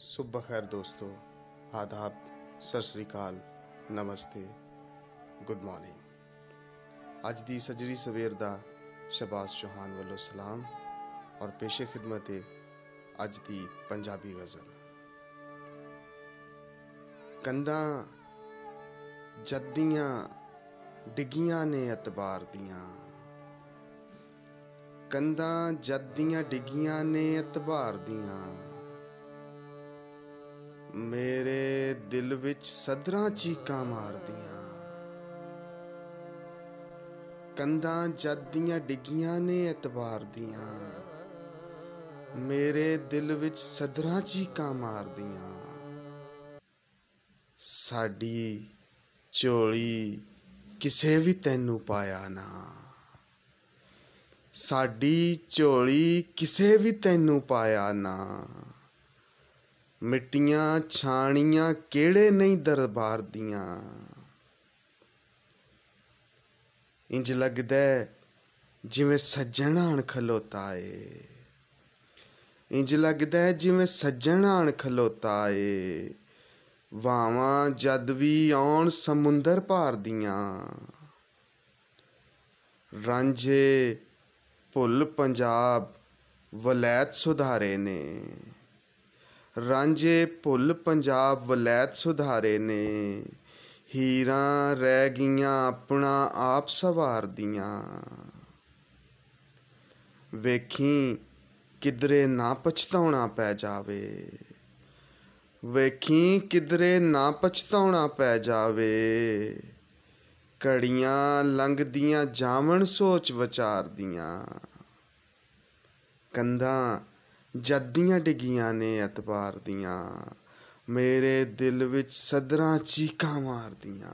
ਸੁਬਹ ਖੈਰ ਦੋਸਤੋ, ਆਦਾਬ, ਸਤਿ ਸ੍ਰੀ ਅਕਾਲ, ਨਮਸਤੇ, ਗੁੱਡ ਮਾਰਨਿੰਗ। ਅੱਜ ਦੀ ਸਜਰੀ ਸਵੇਰ ਦਾ ਸ਼ਬਾਸ ਚੌਹਾਨ ਵੱਲੋਂ ਸਲਾਮ ਔਰ ਪੇਸ਼ੇ ਖਿਦਮਤ ਹੈ ਅੱਜ ਦੀ ਪੰਜਾਬੀ ਗਜ਼ਲ। ਕੰਦਾਂ ਜੱਦੀਆਂ, ਡਿੱਗੀਆਂ ਨੇ ਇਤਬਾਰ ਦੀਆਂ। ਕੰਦਾਂ ਜੱਦੀਆਂ, ਡਿੱਗੀਆਂ ਨੇ ਇਤਬਾਰ ਦੀਆਂ। ਮੇਰੇ ਦਿਲ ਵਿੱਚ ਸਦਰਾਂ ਚੀਕਾਂ ਮਾਰਦੀਆਂ। ਕੰਦਾਂ ਜੱਦੀਆਂ ਡਿੱਗੀਆਂ ਨੇ ਇਤਬਾਰ ਦੀਆਂ। ਮੇਰੇ ਦਿਲ ਵਿੱਚ ਸਦਰਾਂ ਚੀਕਾਂ ਮਾਰਦੀਆਂ। ਸਾਡੀ ਝੋਲੀ ਕਿਸੇ ਵੀ ਤੈਨੂੰ ਪਾਇਆ ਨਾ। ਸਾਡੀ ਝੋਲੀ ਕਿਸੇ ਵੀ ਤੈਨੂੰ ਪਾਇਆ ਨਾ। ਮਿੱਟੀਆਂ ਛਾਣੀਆਂ ਕਿਹੜੇ ਨਹੀਂ ਦਰਬਾਰ ਦੀਆਂ? ਇੰਜ ਲੱਗਦਾ ਜਿਵੇਂ ਸੱਜਣ ਆਣ ਖਲੋਤਾ ਏ ਇੰਜ ਲੱਗਦਾ ਜਿਵੇਂ ਸੱਜਣ ਆਣ ਖਲੋਤਾ ਏ ਵਾਵਾਂ ਜਦ ਵੀ ਆਉਣ ਸਮੁੰਦਰ ਭਾਰ ਦੀਆਂ। ਰਾਂਝੇ ਭੁੱਲ ਪੰਜਾਬ ਵਲੈਤ ਸੁਧਾਰੇ ਨੇ। ਰਾਂਝੇ ਭੁੱਲ ਪੰਜਾਬ ਵਲੈਤ ਸੁਧਾਰੇ ਨੇ। ਹੀਰਾਂ ਰਹਿ ਗਈਆਂ ਆਪਣਾ ਆਪ ਸਵਾਰਦੀਆਂ। ਵੇਖੀ ਕਿਧਰੇ ਨਾ ਪਛਤਾਉਣਾ ਪੈ ਜਾਵੇ। ਵੇਖੀ ਕਿਧਰੇ ਨਾ ਪਛਤਾਉਣਾ ਪੈ ਜਾਵੇ। ਘੜੀਆਂ ਲੰਘਦੀਆਂ ਜਾਵਣ ਸੋਚ ਵਿਚਾਰਦੀਆਂ। ਕੰਧਾਂ ਜੱਦੀਆਂ ਡਿੱਗੀਆਂ ਨੇ ਐਤਬਾਰ ਦੀਆਂ। ਮੇਰੇ ਦਿਲ ਵਿੱਚ ਸਦਰਾਂ ਚੀਕਾਂ ਮਾਰਦੀਆਂ।